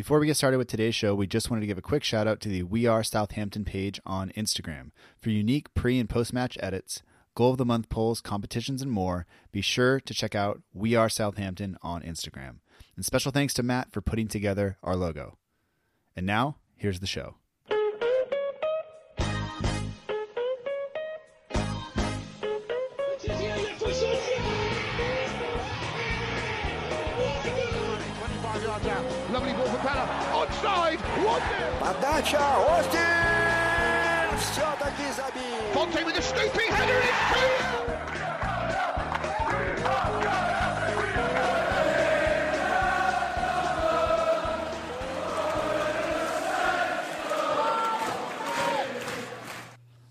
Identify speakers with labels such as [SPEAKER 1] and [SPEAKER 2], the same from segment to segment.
[SPEAKER 1] Before we get started with today's show, we just wanted to give a quick shout out to the We Are Southampton page on Instagram. For unique pre and post match edits, goal of the month polls, competitions, and more, be sure to check out We Are Southampton on Instagram. And special thanks to Matt for putting together our logo. And now, here's the show.
[SPEAKER 2] One
[SPEAKER 3] Подача, Остин! Все-таки забил.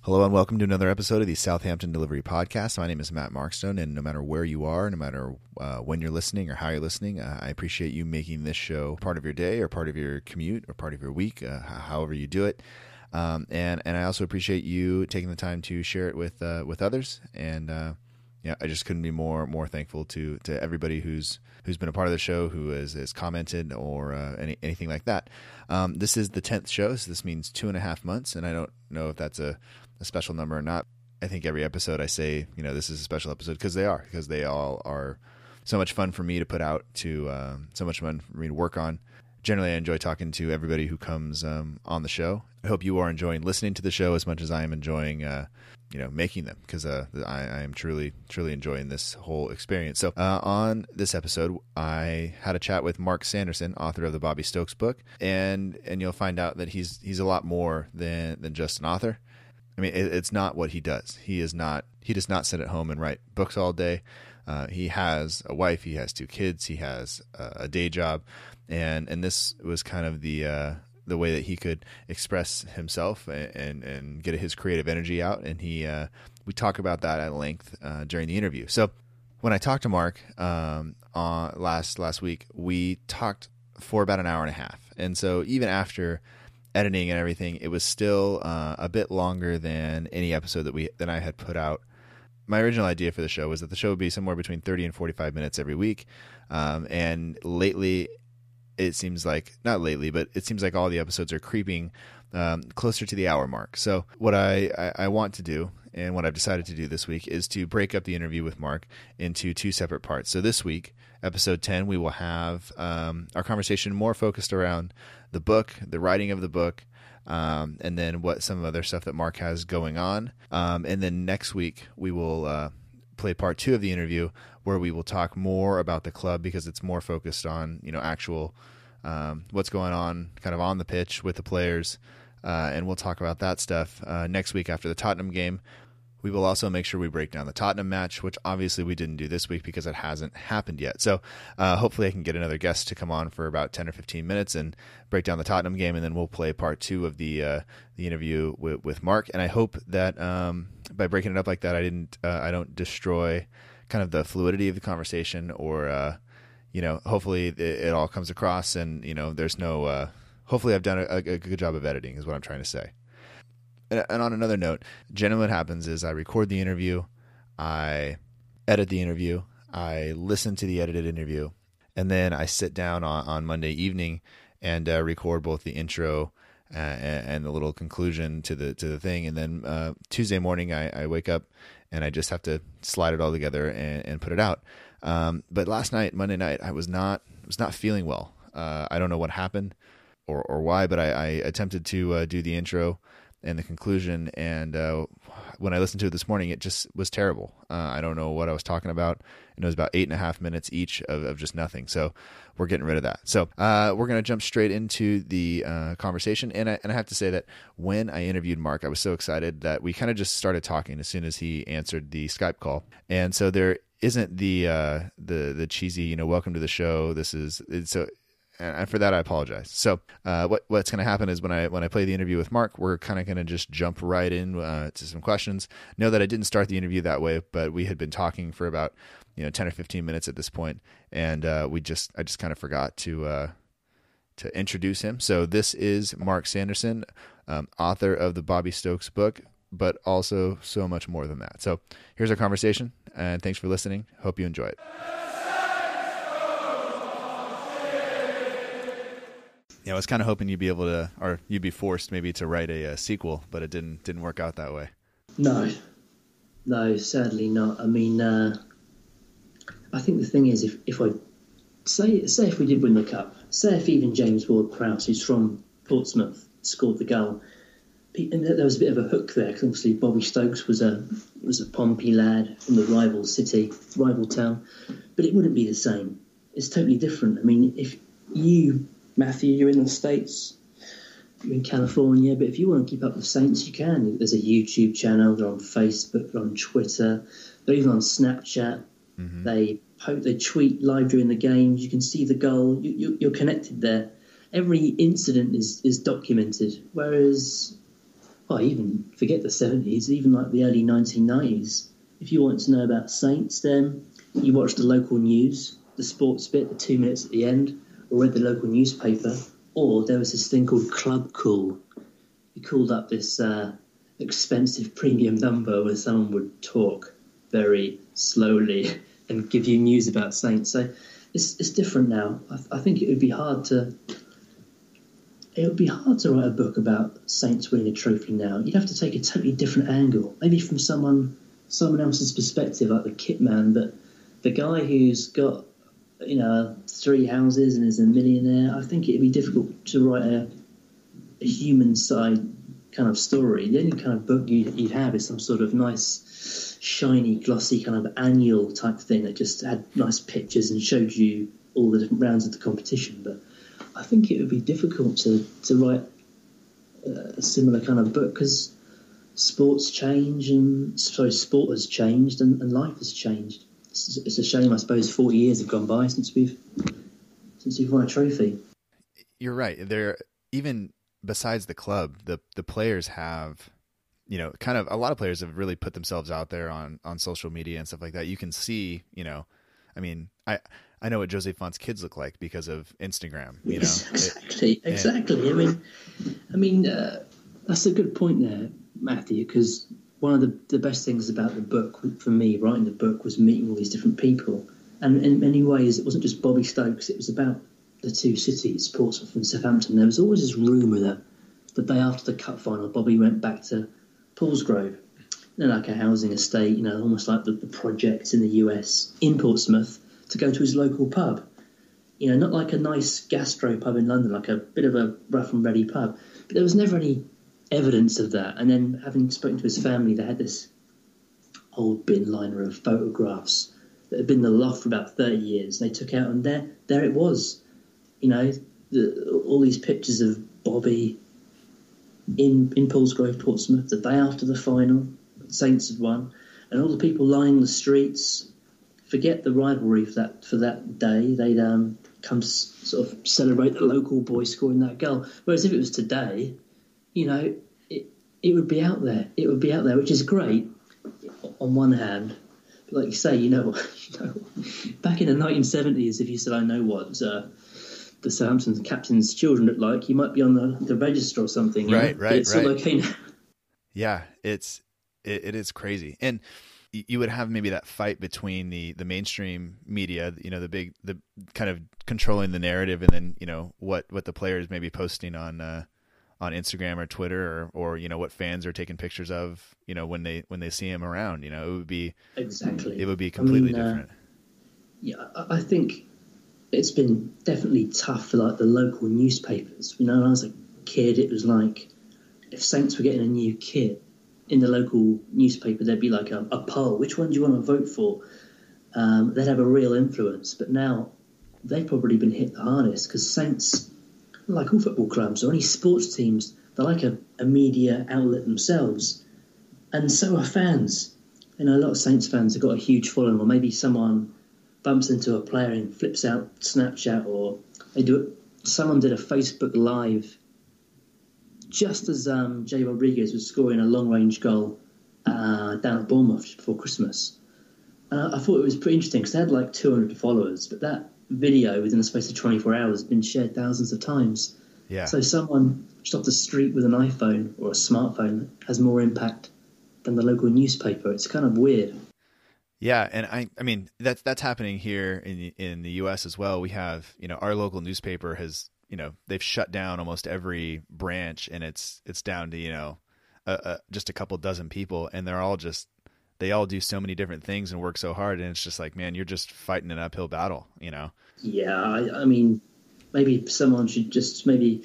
[SPEAKER 1] Hello and welcome to another episode of the Southampton Delivery Podcast. My name is Matt Markstone, and no matter where you are, no matter uh, when you're listening or how you're listening, uh, I appreciate you making this show part of your day or part of your commute or part of your week, uh, however you do it. Um, and and I also appreciate you taking the time to share it with uh, with others. And uh, yeah, I just couldn't be more more thankful to to everybody who's who's been a part of the show, who has, has commented or uh, any, anything like that. Um, this is the tenth show, so this means two and a half months, and I don't know if that's a, a special number or not. I think every episode I say, you know, this is a special episode because they are, because they all are so much fun for me to put out, to um, so much fun for me to work on. Generally, I enjoy talking to everybody who comes um, on the show. I hope you are enjoying listening to the show as much as I am enjoying, uh, you know, making them because uh, I, I am truly, truly enjoying this whole experience. So, uh, on this episode, I had a chat with Mark Sanderson, author of the Bobby Stokes book, and and you'll find out that he's he's a lot more than than just an author. I mean, it, it's not what he does. He is not. He does not sit at home and write books all day. Uh, he has a wife. He has two kids. He has a, a day job, and and this was kind of the uh, the way that he could express himself and, and and get his creative energy out. And he uh, we talk about that at length uh, during the interview. So when I talked to Mark um, uh, last last week, we talked for about an hour and a half. And so even after editing and everything, it was still uh, a bit longer than any episode that we that I had put out. My original idea for the show was that the show would be somewhere between thirty and forty five minutes every week. Um, and lately, it seems like not lately, but it seems like all the episodes are creeping um, closer to the hour mark. So what I, I, I want to do and what I've decided to do this week is to break up the interview with Mark into two separate parts. So this week, episode 10, we will have um, our conversation more focused around the book, the writing of the book, um, and then what some other stuff that Mark has going on. Um, and then next week, we will uh, play part two of the interview where we will talk more about the club because it's more focused on, you know, actual um, what's going on kind of on the pitch with the players. Uh, and we'll talk about that stuff uh, next week after the Tottenham game. We will also make sure we break down the Tottenham match, which obviously we didn't do this week because it hasn't happened yet. So uh, hopefully I can get another guest to come on for about ten or fifteen minutes and break down the Tottenham game, and then we'll play part two of the uh, the interview with, with Mark. And I hope that um, by breaking it up like that, I didn't uh, I don't destroy kind of the fluidity of the conversation, or uh, you know, hopefully it, it all comes across, and you know, there's no. Uh, hopefully, I've done a, a good job of editing, is what I'm trying to say. And, on another note, generally what happens is I record the interview, I edit the interview, I listen to the edited interview, and then I sit down on, on Monday evening and uh, record both the intro uh, and, and the little conclusion to the to the thing. And then uh, Tuesday morning, I, I wake up and I just have to slide it all together and, and put it out. Um, but last night, Monday night, I was not was not feeling well. Uh, I don't know what happened or or why, but I, I attempted to uh, do the intro and the conclusion, and uh, when I listened to it this morning, it just was terrible. Uh, I don't know what I was talking about. And it was about eight and a half minutes each of, of just nothing. So we're getting rid of that. So uh, we're going to jump straight into the uh, conversation. And I, and I have to say that when I interviewed Mark, I was so excited that we kind of just started talking as soon as he answered the Skype call. And so there isn't the uh, the the cheesy, you know, welcome to the show. This is it's so and for that I apologize. So uh, what what's going to happen is when I when I play the interview with Mark, we're kind of going to just jump right in uh, to some questions. Know that I didn't start the interview that way, but we had been talking for about you know ten or fifteen minutes at this point, and uh, we just I just kind of forgot to uh, to introduce him. So this is Mark Sanderson, um, author of the Bobby Stokes book, but also so much more than that. So here's our conversation, and thanks for listening. Hope you enjoy it. Yeah, I was kind of hoping you'd be able to, or you'd be forced maybe to write a, a sequel, but it didn't didn't work out that way.
[SPEAKER 4] No, no, sadly not. I mean, uh, I think the thing is, if if I say say if we did win the cup, say if even James Ward-Prowse, who's from Portsmouth, scored the goal, and there was a bit of a hook there because obviously Bobby Stokes was a was a Pompey lad from the rival city, rival town, but it wouldn't be the same. It's totally different. I mean, if you, Matthew, you're in the states, you're in California, but if you want to keep up with Saints, you can. There's a YouTube channel. They're on Facebook. They're on Twitter. They're even on Snapchat. Mm-hmm. They post, they tweet live during the games. You can see the goal. You, you, you're connected there. Every incident is is documented. Whereas well, even forget the 70s, even like the early 1990s. If you want to know about Saints, then you watch the local news, the sports bit, the two minutes at the end, or read the local newspaper, or there was this thing called Club Call. You called up this uh, expensive premium number where someone would talk very slowly and give you news about Saints. So it's, it's different now. I, I think it would be hard to it would be hard to write a book about Saints winning a trophy now. You'd have to take a totally different angle, maybe from someone someone else's perspective, like the kit man. But the guy who's got you know three houses and is a millionaire, I think it'd be difficult to write a, a human side kind of story. The only kind of book you'd, you'd have is some sort of nice, shiny, glossy kind of annual type thing that just had nice pictures and showed you all the different rounds of the competition. But I think it would be difficult to to write a similar kind of book because sports change and sorry, sport has changed and, and life has changed. It's, a shame, I suppose. Forty years have gone by since we've since we've won a trophy.
[SPEAKER 1] You're right. There, even besides the club, the the players have, you know, kind of a lot of players have really put themselves out there on on social media and stuff like that. You can see, you know, I mean, I I know what Jose Fonte's kids look like because of Instagram. You know,
[SPEAKER 4] exactly, it, exactly. I mean, I mean, uh, that's a good point there, Matthew. Because one of the, the best things about the book for me, writing the book, was meeting all these different people, and in many ways, it wasn't just Bobby Stokes. It was about the two cities, Portsmouth and Southampton. There was always this rumour that the day after the cup final, Bobby went back to Paulsgrove. You know, like a housing estate, you know, almost like the, the projects in the US in Portsmouth to go to his local pub. You know, not like a nice gastro pub in London, like a bit of a rough and ready pub. But there was never any evidence of that. And then, having spoken to his family, they had this old bin liner of photographs that had been in the loft for about 30 years. They took out, and there, there it was. You know, the, all these pictures of Bobby in in Paulsgrove, Portsmouth, the day after the final, Saints had won, and all the people lying the streets, forget the rivalry for that for that day. They'd um, come sort of celebrate the local boy scoring that goal. Whereas if it was today, you know, it it would be out there. It would be out there, which is great on one hand. But like you say, you know, you know back in the 1970s, if you said, "I know what." Uh, the Southampton captain's children look like you might be on the, the register or something.
[SPEAKER 1] Right, know? right,
[SPEAKER 4] it's
[SPEAKER 1] right.
[SPEAKER 4] okay now.
[SPEAKER 1] Yeah, it's it, it is crazy, and you would have maybe that fight between the the mainstream media, you know, the big the kind of controlling the narrative, and then you know what what the players may be posting on uh, on Instagram or Twitter, or or you know what fans are taking pictures of, you know, when they when they see him around. You know, it would be
[SPEAKER 4] exactly
[SPEAKER 1] it would be completely
[SPEAKER 4] I mean, uh,
[SPEAKER 1] different.
[SPEAKER 4] Yeah, I think it's been definitely tough for like the local newspapers. You know, when I was a kid, it was like if Saints were getting a new kit, in the local newspaper, there'd be like a, a poll. Which one do you want to vote for? Um, they'd have a real influence. But now they've probably been hit the hardest because Saints, like all football clubs or any sports teams, they're like a, a media outlet themselves. And so are fans. You know, a lot of Saints fans have got a huge following, or maybe someone bumps into a player and flips out Snapchat, or they do it. Someone did a Facebook Live just as um, Jay Rodriguez was scoring a long range goal uh, down at Bournemouth before Christmas. And I, I thought it was pretty interesting because they had like 200 followers, but that video within the space of 24 hours has been shared thousands of times.
[SPEAKER 1] Yeah.
[SPEAKER 4] So someone just off the street with an iPhone or a smartphone has more impact than the local newspaper. It's kind of weird.
[SPEAKER 1] Yeah, and I I mean that's that's happening here in in the US as well. We have, you know, our local newspaper has you know they've shut down almost every branch, and it's it's down to you know just a couple dozen people, and they're all just they all do so many different things and work so hard, and it's just like man, you're just fighting an uphill battle, you know.
[SPEAKER 4] Yeah, I, I mean, maybe someone should just maybe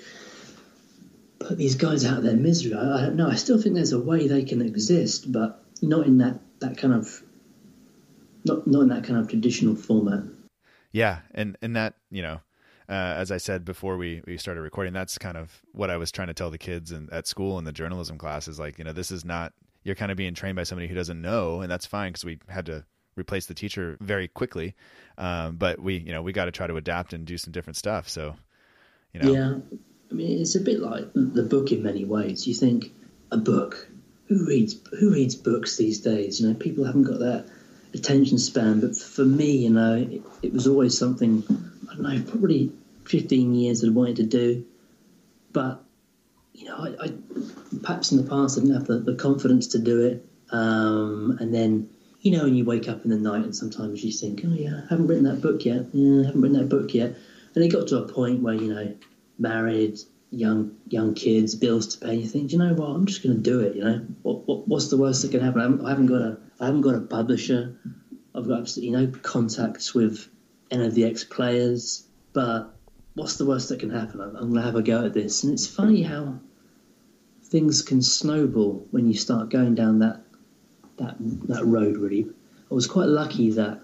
[SPEAKER 4] put these guys out of their misery. I, I don't know. I still think there's a way they can exist, but not in that that kind of not not in that kind of traditional format.
[SPEAKER 1] Yeah, and and that you know, uh, as I said before we we started recording, that's kind of what I was trying to tell the kids and at school in the journalism class is like you know this is not you're kind of being trained by somebody who doesn't know, and that's fine because we had to replace the teacher very quickly. Um, but we you know we got to try to adapt and do some different stuff. So you know,
[SPEAKER 4] yeah, I mean it's a bit like the book in many ways. You think a book. Who reads who reads books these days? You know, people haven't got that attention span. But for me, you know, it, it was always something, I don't know, probably 15 years I'd wanted to do. But, you know, I, I perhaps in the past I didn't have the, the confidence to do it. Um, and then, you know, when you wake up in the night and sometimes you think, oh, yeah, I haven't written that book yet. Yeah, I haven't written that book yet. And it got to a point where, you know, married, young young kids, bills to pay. You think, you know what? I'm just going to do it. You know, what, what, what's the worst that can happen? I haven't, I haven't, got a I haven't got a publisher. I've got absolutely no contacts with any of the ex players. But what's the worst that can happen? I'm, I'm going to have a go at this. And it's funny how things can snowball when you start going down that that that road. Really, I was quite lucky that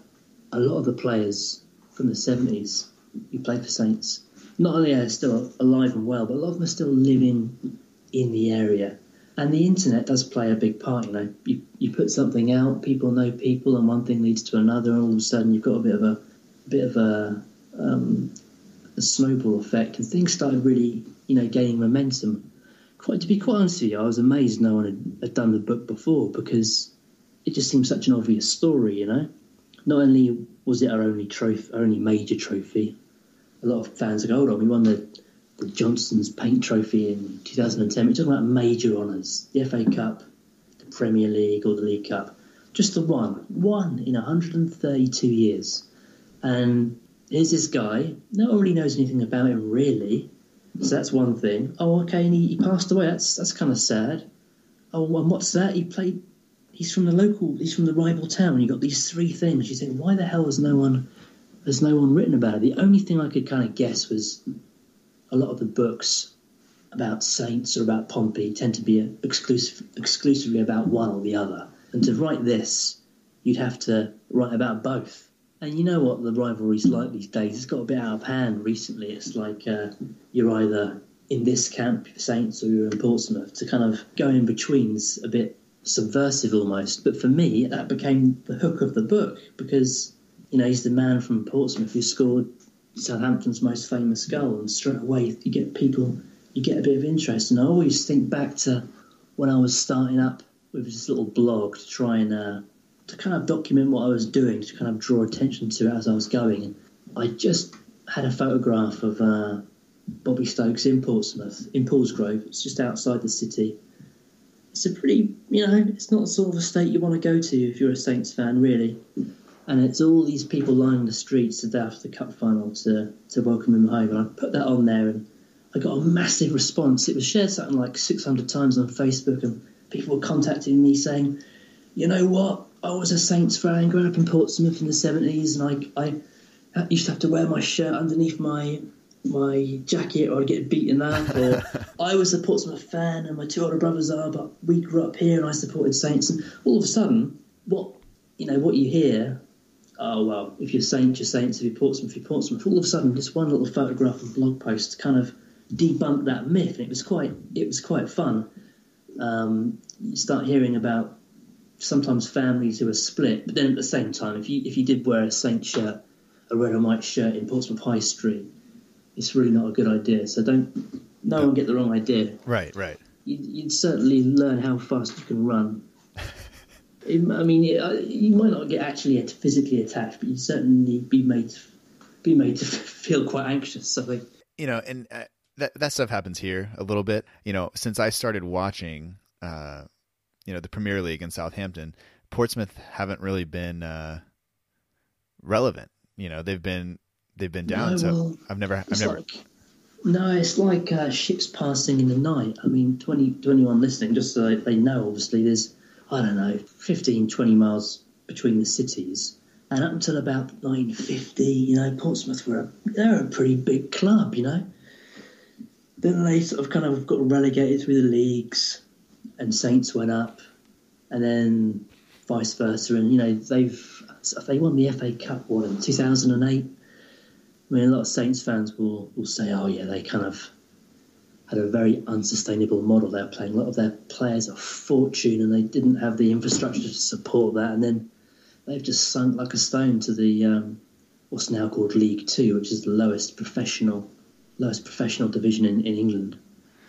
[SPEAKER 4] a lot of the players from the 70s who played for Saints not only are still alive and well, but a lot of them are still living in the area. And the internet does play a big part. You know, you, you put something out, people know people, and one thing leads to another, and all of a sudden you've got a bit of a, a bit of a, um, a snowball effect, and things started really, you know, gaining momentum. Quite to be quite honest with you, I was amazed no one had, had done the book before because it just seemed such an obvious story. You know, not only was it our only trophy, our only major trophy, a lot of fans go, hold on, we won the, the Johnstone's Paint Trophy in 2010. We're talking about major honours, the FA Cup, the Premier League or the League Cup. Just the one, one in 132 years. And here's this guy, no one really knows anything about him really. So that's one thing. Oh, okay, and he, he passed away. That's that's kind of sad. Oh, and what's that? He played. He's from the local. He's from the rival town. You got these three things. You think, why the hell has no one there's no one written about it. The only thing I could kind of guess was a lot of the books about saints or about Pompey tend to be exclusive, exclusively about one or the other. And to write this, you'd have to write about both. And you know what the rivalry's like these days? It's got a bit out of hand recently. It's like uh, you're either in this camp, Saints, or you're in Portsmouth. To kind of go in between's a bit subversive almost. But for me, that became the hook of the book because you know, he's the man from Portsmouth who scored Southampton's most famous goal, and straight away you get people, you get a bit of interest. And I always think back to when I was starting up with this little blog to try and uh, to kind of document what I was doing, to kind of draw attention to it as I was going. And I just had a photograph of uh, Bobby Stokes in Portsmouth, in Paulsgrove. It's just outside the city. It's a pretty, you know, it's not the sort of a state you want to go to if you're a Saints fan, really and it's all these people lining the streets the day after the cup final to, to welcome him home. And I put that on there, and I got a massive response. It was shared something like 600 times on Facebook, and people were contacting me saying, "You know what? I was a Saints fan growing up in Portsmouth in the 70s, and I, I used to have to wear my shirt underneath my my jacket or I'd get beaten up or I was a Portsmouth fan and my two older brothers are but we grew up here and I supported Saints and all of a sudden what you know what you hear oh well, if you're Saints, you're Saints. If you're Portsmouth, you're Portsmouth. All of a sudden, just one little photograph and blog post kind of debunked that myth, and it was quite it was quite fun. Um, you start hearing about sometimes families who are split, but then at the same time, if you if you did wear a Saint shirt, a red and white shirt in Portsmouth High Street, it's really not a good idea. So don't no one get the wrong idea.
[SPEAKER 1] Right, right.
[SPEAKER 4] You'd, you'd certainly learn how fast you can run I mean, you might not get actually physically attacked, but you certainly be made be made to feel quite anxious. I think
[SPEAKER 1] you know, and uh, that that stuff happens here a little bit. You know, since I started watching, uh, you know, the Premier League in Southampton, Portsmouth haven't really been uh, relevant. You know, they've been they've been down. No, so I've never I've never.
[SPEAKER 4] Like, No, it's like uh, ships passing in the night. I mean, 20, to anyone listening, just so they know, obviously, there's, I don't know, 15, 20 miles between the cities. And up until about 1950, you know, Portsmouth were a, they were a pretty big club, you know. Then they sort of kind of got relegated through the leagues, and Saints went up, and then vice versa. And you know, they've they won the FA Cup one in 2008. I mean, a lot of Saints fans will will say, "Oh yeah, they kind of had a very unsustainable model. They're playing a lot of their players a fortune, and they didn't have the infrastructure to support that. And then they've just sunk like a stone to the um, what's now called League Two, which is the lowest professional lowest professional division in, in England.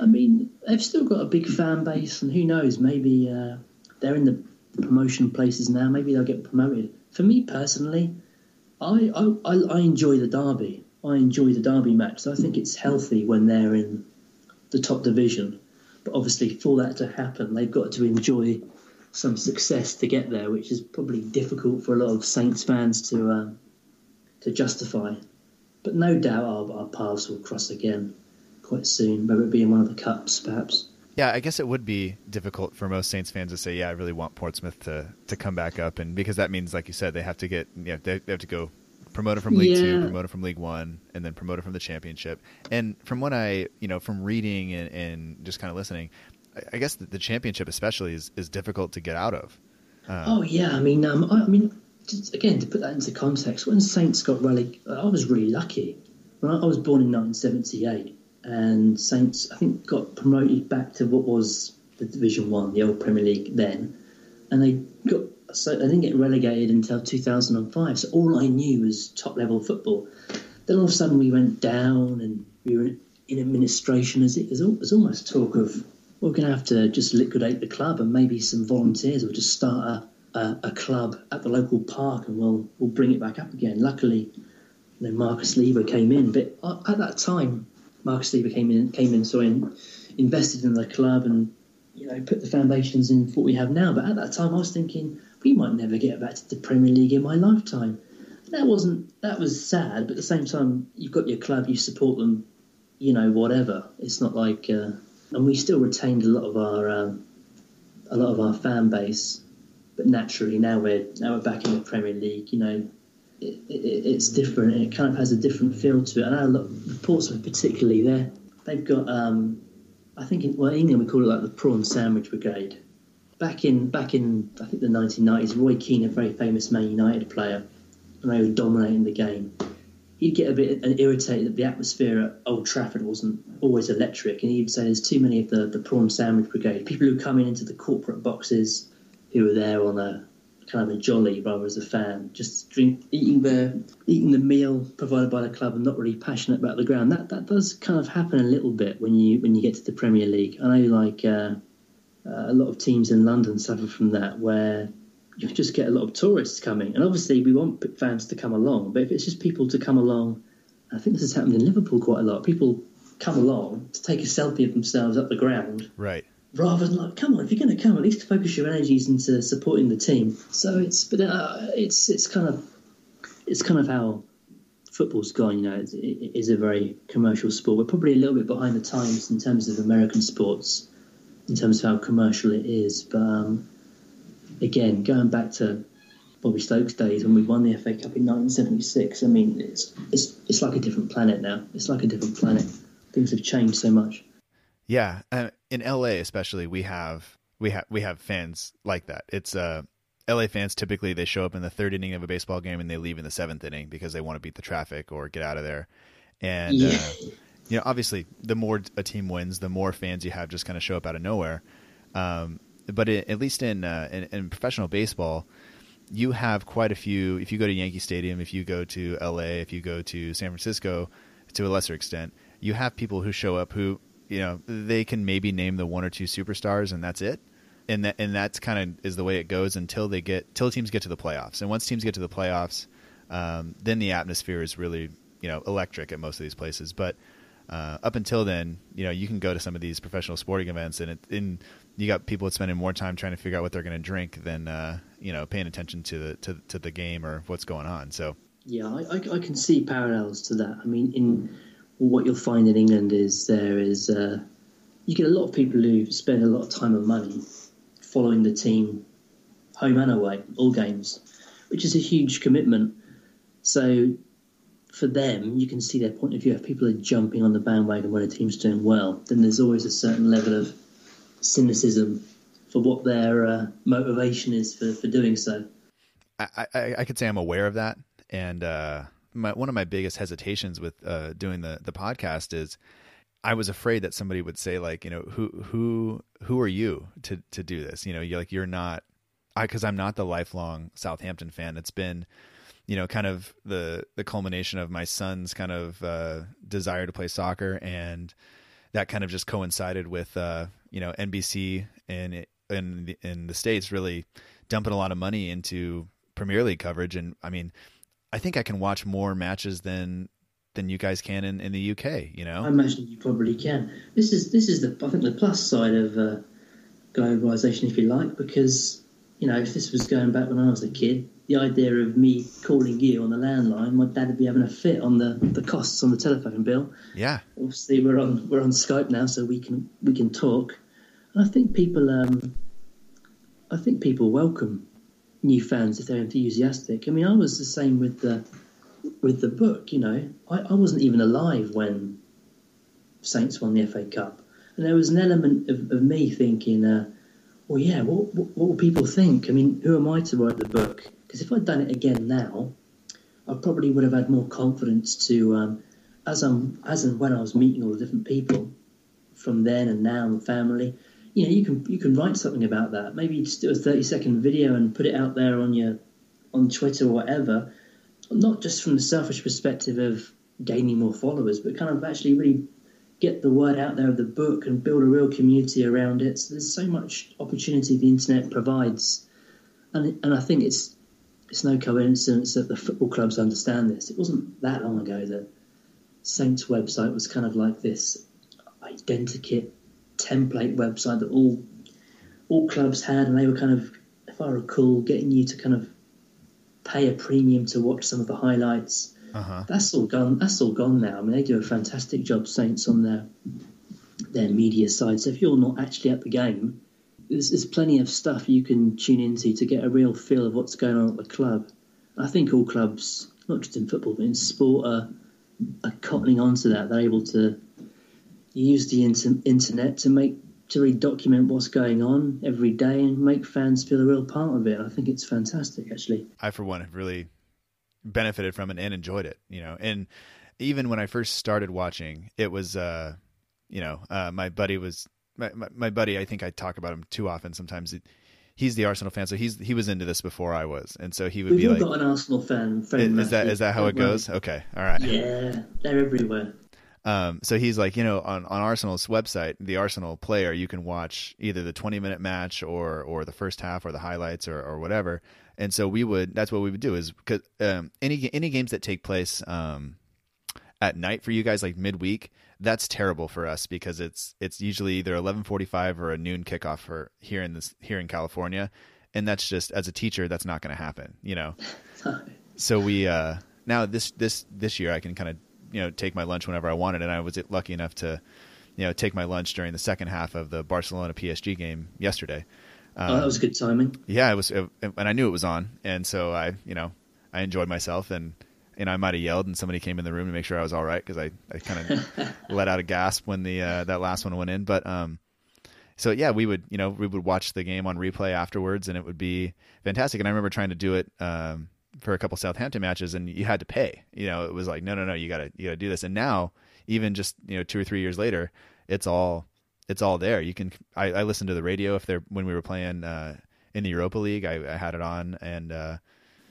[SPEAKER 4] I mean, they've still got a big fan base, and who knows? Maybe uh, they're in the promotion places now. Maybe they'll get promoted. For me personally, I, I, I enjoy the derby. I enjoy the derby match. So I think it's healthy when they're in the top division. But obviously, for that to happen, they've got to enjoy some success to get there, which is probably difficult for a lot of Saints fans to um, to justify. But no doubt our, our paths will cross again quite soon, whether it be in one of the cups, perhaps.
[SPEAKER 1] Yeah, I guess it would be difficult for most Saints fans to say, "Yeah, I really want Portsmouth to, to come back up," and because that means, like you said, they have to get, you know, they, they have to go promoted from League
[SPEAKER 4] Yeah.
[SPEAKER 1] Two, promoted from League One, and then promoted from the Championship. And from what I, you know, from reading and, and just kind of listening, I, I guess the, the Championship especially is, is difficult to get out of. Uh,
[SPEAKER 4] Oh yeah, I mean, um, I, I mean, just, again to put that into context, when Saints got relegated, I was really lucky. When I, I was born in 1978, and Saints, I think, got promoted back to what was the Division One, the old Premier League then, and they got so they didn't get relegated until 2005. So all I knew was top level football. Then all of a sudden we went down, and we were in administration. As it was, al- was almost talk of we're going to have to just liquidate the club, and maybe some volunteers will just start a, a, a club at the local park, and we'll we'll bring it back up again. Luckily, know, Markus Liebherr came in, but at that time, Markus Liebherr came in, came in, so in, invested in the club, and you know, put the foundations in for what we have now. But at that time, I was thinking we might never get back to the Premier League in my lifetime. That wasn't that was sad, but at the same time, you've got your club, you support them, you know, whatever. It's not like, uh, and we still retained a lot of our um, a lot of our fan base, but naturally now we're now we're back in the Premier League. You know, it, it, it's different. It kind of has a different feel to it. And I lot, Portsmouth particularly, they they've got. Um, I think in, well, England we call it like the prawn sandwich brigade. Back in back in I think the 1990s, Roy Keane, a very famous Man United player, and they were dominating the game. He'd get a bit irritated that the atmosphere at Old Trafford wasn't always electric, and he'd say there's too many of the, the prawn sandwich brigade people who come in into the corporate boxes, who are there on a kind of a jolly rather as a fan, just drink, eating the eating the meal provided by the club, and not really passionate about the ground. That that does kind of happen a little bit when you when you get to the Premier League. I know like uh, uh, a lot of teams in London suffer from that, where you just get a lot of tourists coming, and obviously we want fans to come along, but if it's just people to come along, I think this has happened in Liverpool quite a lot. People come along to take a selfie of themselves up the ground
[SPEAKER 1] right.
[SPEAKER 4] Rather than like, come on, if you're going to come, at least focus your energies into supporting the team. So it's, but uh, it's it's kind of it's kind of how football's gone. You know, it's, it is a very commercial sport. We're probably a little bit behind the times in terms of American sports, in terms of how commercial it is. But um, again, going back to Bobby Stokes days when we won the FA Cup in 1976, I mean, it's it's it's like a different planet now. It's like a different planet. Things have changed so much.
[SPEAKER 1] Yeah, uh, in LA especially, we have we have we have fans like that. It's uh, LA fans typically they show up in the third inning of a baseball game and they leave in the seventh inning because they want to beat the traffic or get out of there. And
[SPEAKER 4] Yeah.
[SPEAKER 1] uh, you know, obviously, the more a team wins, the more fans you have just kind of show up out of nowhere. Um, but it, at least in, uh, in in professional baseball, you have quite a few. If you go to Yankee Stadium, if you go to LA, if you go to San Francisco, to a lesser extent, you have people who show up who you know they can maybe name the one or two superstars, and that's it. And that and that's kind of is the way it goes until they get till teams get to the playoffs. And once teams get to the playoffs, um, then the atmosphere is really you know electric at most of these places. But uh, up until then, you know, you can go to some of these professional sporting events, and it, in you got people spending more time trying to figure out what they're going to drink than uh, you know paying attention to the to, to the game or what's going on. So
[SPEAKER 4] Yeah, I, I can see parallels to that. I mean, in what you'll find in England is there is uh, you get a lot of people who spend a lot of time and money following the team home and away, all games, which is a huge commitment. So for them, you can see their point of view. If people are jumping on the bandwagon when a team's doing well, then there's always a certain level of cynicism for what their uh, motivation is for, for doing so.
[SPEAKER 1] I, I, I could say I'm aware of that, and uh, my, one of my biggest hesitations with uh, doing the the podcast is I was afraid that somebody would say like, you know, who who who are you to to do this? You know, you're like you're not, I because I'm not the lifelong Southampton fan. It's been, you know, kind of the the culmination of my son's kind of uh, desire to play soccer, and that kind of just coincided with uh, you know NBC in in in the states really dumping a lot of money into Premier League coverage, and I mean, I think I can watch more matches than than you guys can in, in the UK. You know,
[SPEAKER 4] I imagine you probably can. This is this is the I think the plus side of uh, globalization, if you like, because you know if this was going back when I was a kid, the idea of me calling you on the landline, my dad would be having a fit on the, the costs on the telephone bill.
[SPEAKER 1] yeah,
[SPEAKER 4] Obviously, we're on we're on Skype now, so we can we can talk. And I think people um, I think people welcome new fans if they're enthusiastic. I mean, I was the same with the with the book. You know, I, I wasn't even alive when Saints won the FA Cup, and there was an element of, of me thinking, uh, well, yeah, what, what what will people think? I mean, who am I to write the book? Because if I'd done it again now, I probably would have had more confidence to, um, as I'm as and when I was meeting all the different people from then and now and family. You know, you can you can write something about that. Maybe just do a thirty second video and put it out there on your on Twitter or whatever. Not just from the selfish perspective of gaining more followers, but kind of actually really get the word out there of the book and build a real community around it. So there's so much opportunity the internet provides, and and I think it's it's no coincidence that the football clubs understand this. It wasn't that long ago that Saints website was kind of like this identikit template website that all all clubs had, and they were kind of, if I recall, getting you to kind of pay a premium to watch some of the highlights.
[SPEAKER 1] uh-huh.
[SPEAKER 4] That's all gone. That's all gone now. I mean, they do a fantastic job, Saints, on their their media side. So if you're not actually at the game, there's, there's plenty of stuff you can tune into to get a real feel of what's going on at the club. I think all clubs, not just in football but in sport, are, are cottoning onto that. They're able to use the inter- internet to make to really document what's going on every day and make fans feel a real part of it. I think it's fantastic, actually.
[SPEAKER 1] I for one have really benefited from it and enjoyed it. You know, and even when I first started watching, it was uh, you know, uh, my buddy was my, my, my buddy. I think I talk about him too often. Sometimes it, he's the Arsenal fan, so he's he was into this before I was, and so he would
[SPEAKER 4] We've
[SPEAKER 1] be like,
[SPEAKER 4] got an Arsenal fan friend.
[SPEAKER 1] is, is that that how it goes? Okay, all right.
[SPEAKER 4] Yeah, they're everywhere.
[SPEAKER 1] Um, so he's like, you know, on, on Arsenal's website, the Arsenal player, you can watch either the 20 minute match or, or the first half or the highlights or, or whatever. And so we would, that's what we would do is because, um, any, any games that take place, um, at night for you guys, like midweek, that's terrible for us because it's, it's usually either 1145 or a noon kickoff for here in this, here in California. And that's just, as a teacher, that's not going to happen, you know? so we uh now this this this year I can kind of you know take my lunch whenever I wanted, and I was lucky enough to you know take my lunch during the second half of the Barcelona PSG game yesterday.
[SPEAKER 4] oh, that was good timing.
[SPEAKER 1] Yeah, it was, it, and I knew it was on, and so I you know I enjoyed myself, and and I might have yelled, and somebody came in the room to make sure I was all right because I I kind of let out a gasp when the uh, that last one went in, but um. So yeah, we would, you know, we would watch the game on replay afterwards, and it would be fantastic. And I remember trying to do it um, for a couple Southampton matches, and you had to pay. You know, it was like, no, no, no, you gotta, you gotta do this. And now, even just you know, two or three years later, it's all, it's all there. You can. I, I listened to the radio if they're when we were playing uh, in the Europa League. I, I had it on, and uh,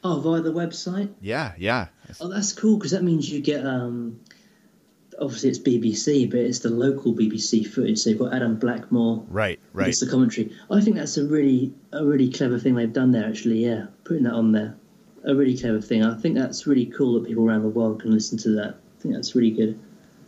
[SPEAKER 4] Oh, via the website.
[SPEAKER 1] yeah, yeah,
[SPEAKER 4] Oh, that's cool because that means you get. Um, obviously, it's BBC, but it's the local BBC footage. So you've got Adam Blackmore.
[SPEAKER 1] right, right.
[SPEAKER 4] It's the commentary. I think that's a really, a really clever thing they've done there. Actually, yeah, putting that on there, a really clever thing. I think that's really cool that people around the world can listen to that. I think that's really good.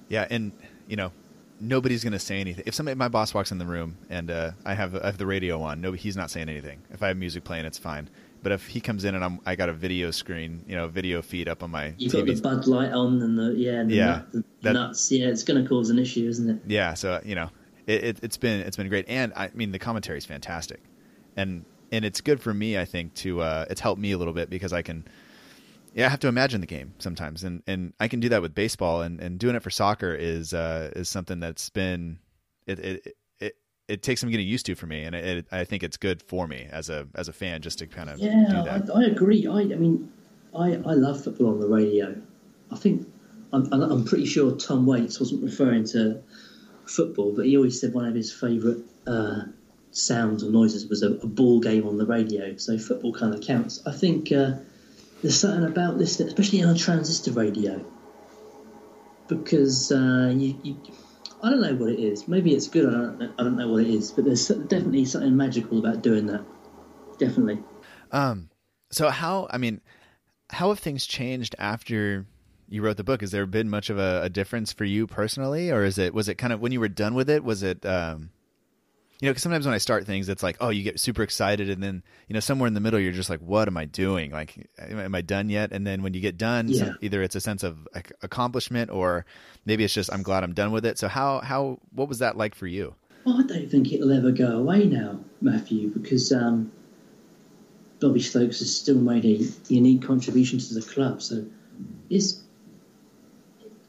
[SPEAKER 1] Yeah, and you know, nobody's gonna say anything. If somebody, my boss walks in the room and uh, I have I have the radio on, no, he's not saying anything. If I have music playing, it's fine. But if he comes in and I'm I got a video screen, you know, video feed up on my
[SPEAKER 4] You've
[SPEAKER 1] TV.
[SPEAKER 4] got the Bud Light on and the yeah, and the,
[SPEAKER 1] Yeah,
[SPEAKER 4] nut, the
[SPEAKER 1] that-
[SPEAKER 4] nuts. Yeah, it's going to cause an issue, isn't it?
[SPEAKER 1] yeah, so you know, it, it, it's been it's been great, and I mean the commentary is fantastic, and and it's good for me. I think to uh, it's helped me a little bit because I can. Yeah, I have to imagine the game sometimes, and, and I can do that with baseball, and, and doing it for soccer is uh, is something that's been it, it it it takes some getting used to for me, and it, it, I think it's good for me as a as a fan just to kind of do
[SPEAKER 4] Yeah,
[SPEAKER 1] that.
[SPEAKER 4] I, I agree. I, I mean, I, I love football on the radio. I think I'm, I'm pretty sure Tom Waits wasn't referring to football, but he always said one of his favourite uh, sounds or noises was a, a ball game on the radio. So football kind of counts. I think uh, there's something about listening, especially on a transistor radio, because uh, you, you, I don't know what it is. Maybe it's good. I don't, I don't know what it is, but there's definitely something magical about doing that. Definitely.
[SPEAKER 1] Um, so how? I mean, how have things changed after you wrote the book? Has there been much of a, a difference for you personally, or is it was it kind of when you were done with it? Was it um, you know, because sometimes when I start things, it's like, oh, you get super excited, and then you know, somewhere in the middle, you're just like, what am I doing? Like, am, I done yet? And then when you get done,
[SPEAKER 4] Yeah.
[SPEAKER 1] either it's a sense of accomplishment, or maybe it's just I'm glad I'm done with it. So how how what was that like for you?
[SPEAKER 4] Well, I don't think it'll ever go away now, Matthew, because um, Bobby Stokes has still made a unique contribution to the club. So, it's.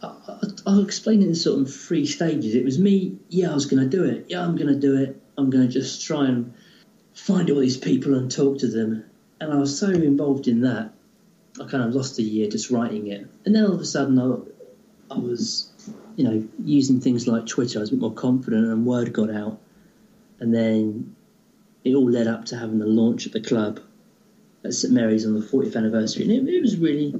[SPEAKER 4] I, I, I'll explain it in sort of three stages. It was me, yeah, I was going to do it. Yeah, I'm going to do it. I'm going to just try and find all these people and talk to them. And I was so involved in that, I kind of lost a year just writing it. And then all of a sudden, I, I was you know, using things like Twitter, I was a bit more confident and word got out. And then it all led up to having the launch at the club at St Mary's on the 40th anniversary. And it, it was really,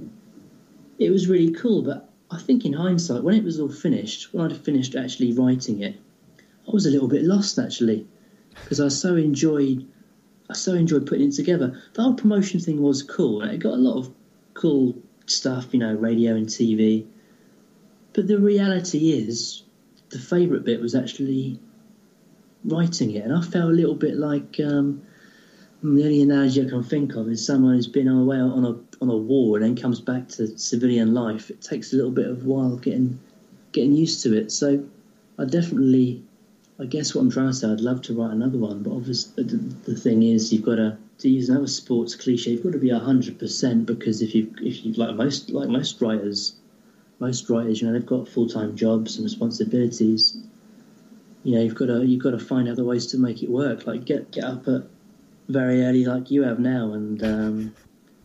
[SPEAKER 4] it was really cool. But I think in hindsight, when it was all finished, when I'd finished actually writing it, I was a little bit lost actually, because I so enjoyed, I so enjoyed putting it together. The whole promotion thing was cool. It got a lot of cool stuff, you know, radio and TV. But the reality is, the favourite bit was actually writing it, and I felt a little bit like um, the only analogy I can think of is someone who's been away on a on a war and then comes back to civilian life. It takes a little bit of while getting getting used to it. So I definitely, I guess what I'm trying to say, I'd love to write another one, but obviously the, the thing is, you've got to to use another sports cliche. You've got to be hundred percent because if you if you like most like most writers most writers, you know, they've got full time jobs and responsibilities. You know, you've got to you've got to find other ways to make it work. Like get get up at very early, like you have now, and um,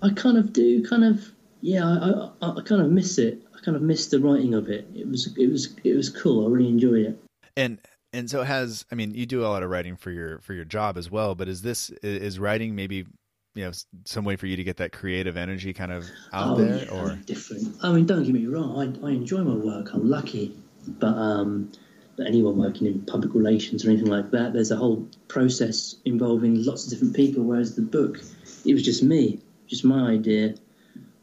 [SPEAKER 4] I kind of do, kind of, yeah, I, I, I kind of miss it. I kind of miss the writing of it. It was it was it was cool. I really enjoyed it.
[SPEAKER 1] And and so has I mean you do a lot of writing for your for your job as well, but is this is writing maybe you know some way for you to get that creative energy kind of out
[SPEAKER 4] oh,
[SPEAKER 1] there
[SPEAKER 4] yeah,
[SPEAKER 1] or
[SPEAKER 4] different. I mean, don't get me wrong. I, I enjoy my work. I'm lucky, but um, but anyone working in public relations or anything like that, there's a whole process involving lots of different people. Whereas the book, it was just me, just my idea.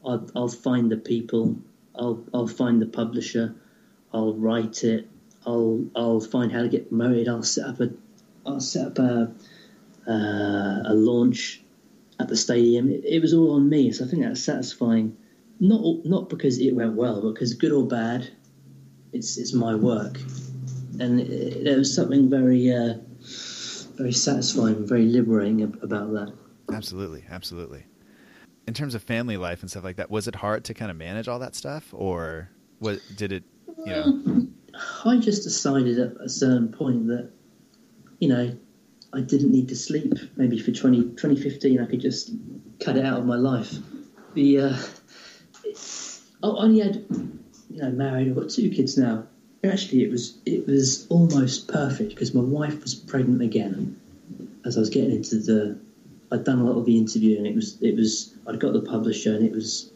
[SPEAKER 4] I'll, I'll find the people. I'll I'll find the publisher. I'll write it. I'll I'll find how to get married. I'll set up a I'll set up a uh, a launch at the stadium. It, it was all on me, so I think that's satisfying. Not not because it went well, but because good or bad, it's it's my work, and there was something very uh, very satisfying, very liberating about that.
[SPEAKER 1] absolutely absolutely in terms of family life and stuff like that was it hard to kind of manage all that stuff or what did it you know
[SPEAKER 4] I just decided at a certain point that, you know, I didn't need to sleep. Maybe for 20, 2015, I could just cut it out of my life. The uh, I only had, you know, married. I've got two kids now. Actually, it was it was almost perfect because my wife was pregnant again. As I was getting into the, I'd done a lot of the interview, and it was it was I'd got the publisher, and it was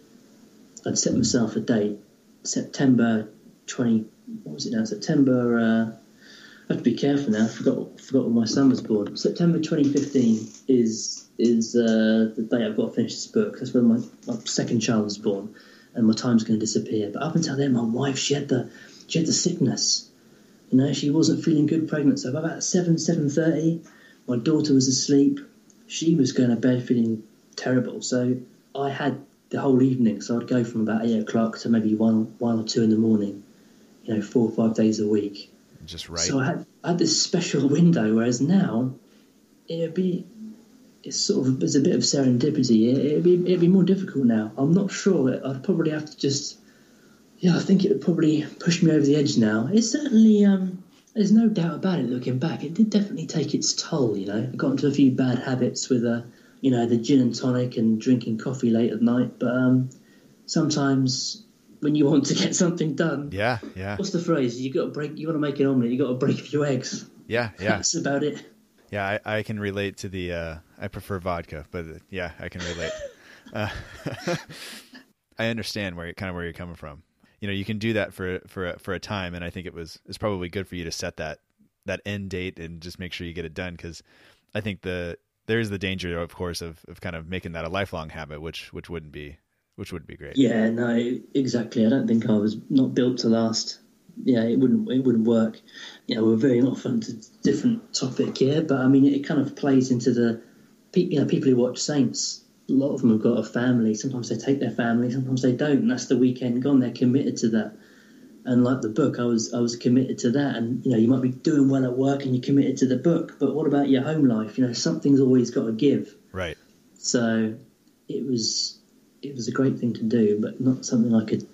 [SPEAKER 4] I'd set myself a date, September twenty. What was it now? September. Uh, I have to be careful now. I forgot forgot when my son was born. September 2015 is is uh, the day I've got to finish this book. That's when my, my second child was born, and my time's going to disappear. But up until then, my wife she had the she had the sickness. You know, she wasn't feeling good pregnant. So about seven seven thirty, my daughter was asleep. She was going to bed feeling terrible. So I had the whole evening. So I'd go from about eight o'clock to maybe one one or two in the morning. You know, four or five days a week.
[SPEAKER 1] Just right.
[SPEAKER 4] So I had, I had this special window, whereas now it'd be it's sort of there's a bit of serendipity. It, it'd be it'd be more difficult now. I'm not sure. I'd probably have to just yeah. I think it would probably push me over the edge now. It's certainly um. There's no doubt about it. Looking back, it did definitely take its toll. You know, I got into a few bad habits with uh, you know, the gin and tonic and drinking coffee late at night. But um, sometimes when you want to get something done,
[SPEAKER 1] yeah, yeah.
[SPEAKER 4] What's the phrase? You got to break. You want to make an omelet. You got to break a few eggs.
[SPEAKER 1] Yeah, yeah.
[SPEAKER 4] That's about it.
[SPEAKER 1] Yeah, I, I can relate to the. Uh, I prefer vodka, but uh, yeah, I can relate. uh, I understand where kind of where you're coming from. You know, you can do that for for a, for a time, and I think it was it's probably good for you to set that that end date and just make sure you get it done because I think the there is the danger, of course, of, of kind of making that a lifelong habit, which which wouldn't be which would be great.
[SPEAKER 4] Yeah, no, exactly. I don't think I was not built to last. Yeah, it wouldn't it wouldn't work. You know, we're very off onto a different topic here, but I mean, it kind of plays into the you know people who watch Saints a lot of them have got a family. Sometimes they take their family, sometimes they don't, and that's the weekend gone. They're committed to that. And like the book, I was I was committed to that. And you know, you might be doing well at work and you're committed to the book, but what about your home life? You know, something's always got to give.
[SPEAKER 1] Right.
[SPEAKER 4] So it was it was a great thing to do, but not something I could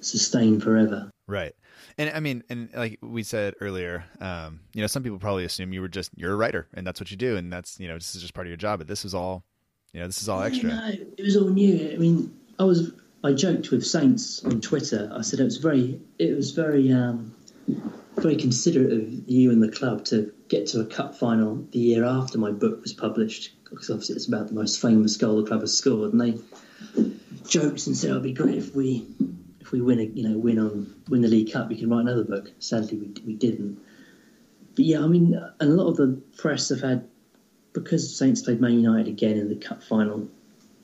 [SPEAKER 4] sustain forever.
[SPEAKER 1] Right. And I mean, and like we said earlier, um, you know, some people probably assume you were just you're a writer and that's what you do, and that's you know this is just part of your job. But this is all you know, this is all extra.
[SPEAKER 4] No, it was all new. I mean, I was I joked with Saints on Twitter. I said it was very it was very um, very considerate of you and the club to get to a cup final the year after my book was published because obviously it's about the most famous goal the club has scored, and they joked and said oh, it'd be great if we if we win a you know win on win the League Cup, we can write another book. Sadly, we we didn't. But yeah, I mean, and a lot of the press have had because Saints played Man United again in the cup final.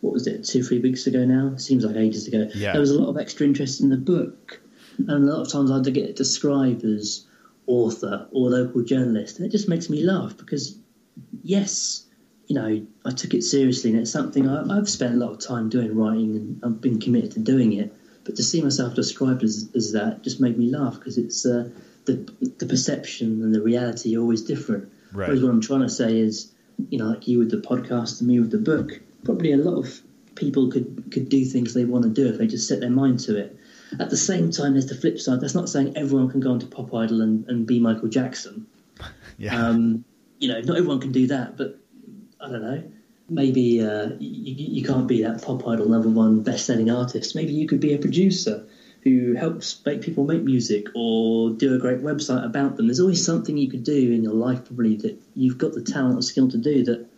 [SPEAKER 4] What was it? Two, three weeks ago now. Seems like ages ago.
[SPEAKER 1] Yeah.
[SPEAKER 4] There was a lot of extra interest in the book, and a lot of times I had to get it described as author or local journalist, and it just makes me laugh because, yes, you know, I took it seriously, and it's something I, I've spent a lot of time doing, writing, and I've been committed to doing it. But to see myself described as, as that just made me laugh because it's uh, the the perception and the reality are always different.
[SPEAKER 1] Right.
[SPEAKER 4] Whereas what I'm trying to say is, you know, like you with the podcast and me with the book, probably a lot of people could could do things they want to do if they just set their mind to it. At the same time, there's the flip side. That's not saying everyone can go onto Pop Idol and, and be Michael Jackson.
[SPEAKER 1] Yeah.
[SPEAKER 4] Um, you know, not everyone can do that, but I don't know. Maybe uh, you, you can't be that Pop Idol number one best-selling artist. Maybe you could be a producer who helps make people make music or do a great website about them. There's always something you could do in your life, probably that you've got the talent or skill to do that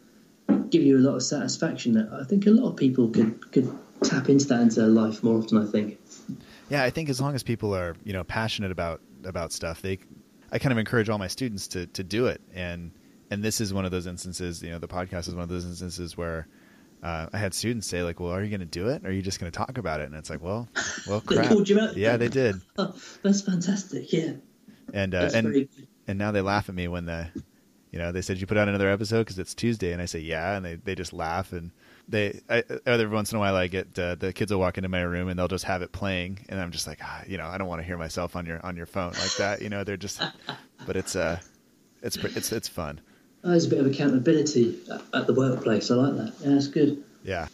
[SPEAKER 4] give you a lot of satisfaction. That I think a lot of people could could tap into that into their life more often. I think.
[SPEAKER 1] Yeah, I think as long as people are you know passionate about about stuff, they I kind of encourage all my students to to do it, and and this is one of those instances. You know, the podcast is one of those instances where. Uh, I had students say like, "Well, are you going to do it? Or are you just going to talk about it?" And it's like, "Well, well,
[SPEAKER 4] They
[SPEAKER 1] crap."
[SPEAKER 4] called you out?
[SPEAKER 1] Yeah, they did.
[SPEAKER 4] Oh, that's fantastic. Yeah,
[SPEAKER 1] And uh, and and now they laugh at me when the, you know, they said you put out another episode because it's Tuesday, and I say yeah, and they they just laugh and they I, every once in a while I get uh, the kids will walk into my room and they'll just have it playing, and I'm just like, ah, you know, I don't want to hear myself on your on your phone like that, you know. They're just, but it's uh, it's it's it's fun,
[SPEAKER 4] Oh, there's a bit of accountability at- at the workplace. I like that. Yeah, that's good.
[SPEAKER 1] yeah.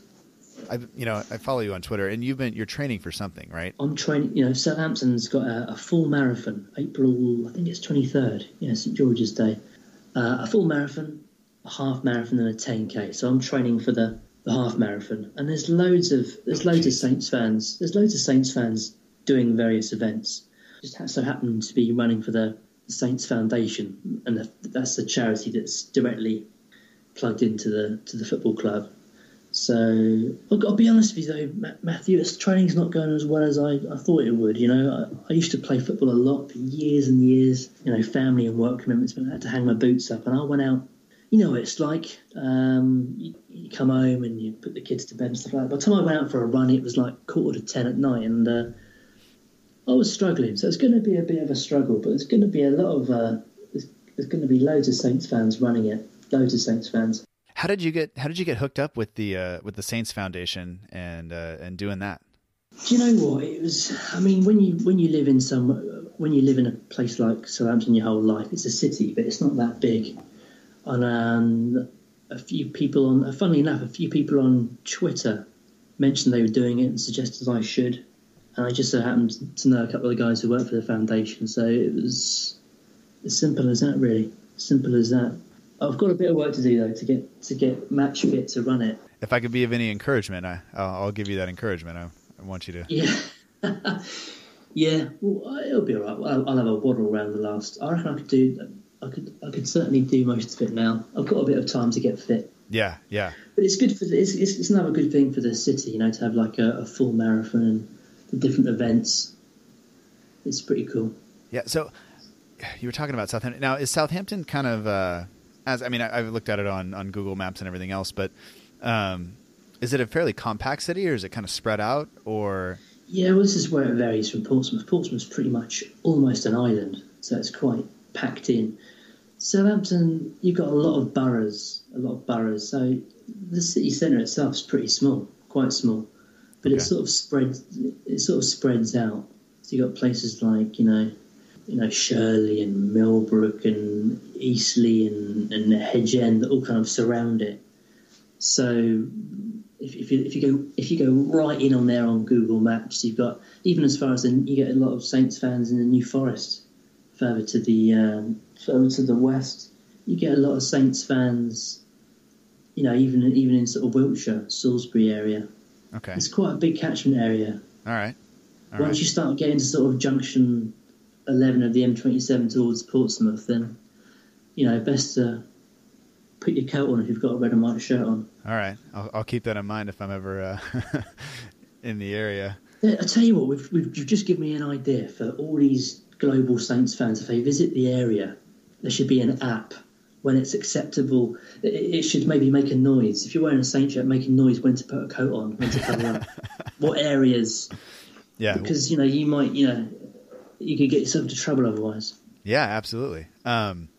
[SPEAKER 1] I you know I follow you on Twitter, and you've been you're training for something, right?
[SPEAKER 4] I'm training. You know, Southampton's got a, a full marathon, April. I think it's 23rd. Yeah, St George's Day. Uh, a full marathon, a half marathon, and a 10k. So I'm training for the, the half marathon. And there's loads of there's loads of Saints fans. There's loads of Saints fans doing various events. Just ha- so happened to be running for the Saints Foundation, and that's the charity that's directly plugged into the to the football club. So I'll, I'll be honest with you though, Ma- Matthew, it's, training's not going as well as I, I thought it would. You know, I, I used to play football a lot for years and years. You know, family and work commitments, but I had to hang my boots up, and I went out. You know what it's like. Um, you, you come home and you put the kids to bed and stuff like that. By the time I went out for a run, it was like quarter to ten at night, and uh, I was struggling. So it's going to be a bit of a struggle, but there's going to be a lot of uh, there's, there's going to be loads of Saints fans running it. Loads of Saints fans.
[SPEAKER 1] How did you get How did you get hooked up with the uh, with the Saints Foundation and uh, and doing that?
[SPEAKER 4] Do you know what it was? I mean, when you when you live in some when you live in a place like Southampton your whole life, it's a city, but it's not that big. And um, a few people on, funnily enough, a few people on Twitter mentioned they were doing it and suggested I should. And I just so happened to know a couple of the guys who work for the foundation, so it was as simple as that, really. Simple as that. I've got a bit of work to do though to get to get match fit to run it.
[SPEAKER 1] If I could be of any encouragement, I, I'll, I'll give you that encouragement. I, I want you to.
[SPEAKER 4] Yeah. yeah. Well, it'll be all right. I'll, I'll have a waddle around the last. I reckon I could do. I could. I could certainly do most of it now. I've got a bit of time to get fit.
[SPEAKER 1] Yeah. Yeah.
[SPEAKER 4] But it's good for. The, it's, it's, it's another good thing for the city, you know, to have like a, a full marathon and the different events. It's pretty cool.
[SPEAKER 1] Yeah. So you were talking about Southampton. Now, is Southampton kind of uh, as I mean, I, have looked at it on on Google Maps and everything else, but um, is it a fairly compact city, or is it kind of spread out, or?
[SPEAKER 4] Yeah, well, this is where it varies from Portsmouth. Portsmouth's pretty much almost an island, so it's quite packed in. Southampton, you've got a lot of boroughs, a lot of boroughs. So the city centre itself is pretty small, quite small, but okay. it sort of spreads. It sort of spreads out. So you've got places like you know you know Shirley and Millbrook and Eastleigh and, and Hedge End that all kind of surround it. So if, if, you if you go if you go right in on there on Google Maps, you've got even as far as the, you get a lot of Saints fans in the New Forest, further to the um, further to the west, you get a lot of Saints fans. You know, even even in sort of Wiltshire, Salisbury area.
[SPEAKER 1] Okay,
[SPEAKER 4] it's quite a big catchment area.
[SPEAKER 1] All right.
[SPEAKER 4] All Once right. you start getting to sort of junction 11 of the M27 towards Portsmouth, then you know best to put your coat on if you've got a red and white shirt on.
[SPEAKER 1] All right, I'll, I'll keep that in mind if I'm ever uh, in the area.
[SPEAKER 4] I tell you what, we've, we've, you've just given me an idea for all these global Saints fans. If they visit the area, there should be an app when it's acceptable. It, it should maybe make a noise. If you're wearing a Saint shirt, make a noise when to put a coat on, when to cover up. What areas?
[SPEAKER 1] Yeah,
[SPEAKER 4] because you know you might you know you could get yourself into trouble otherwise.
[SPEAKER 1] Yeah, absolutely. Um,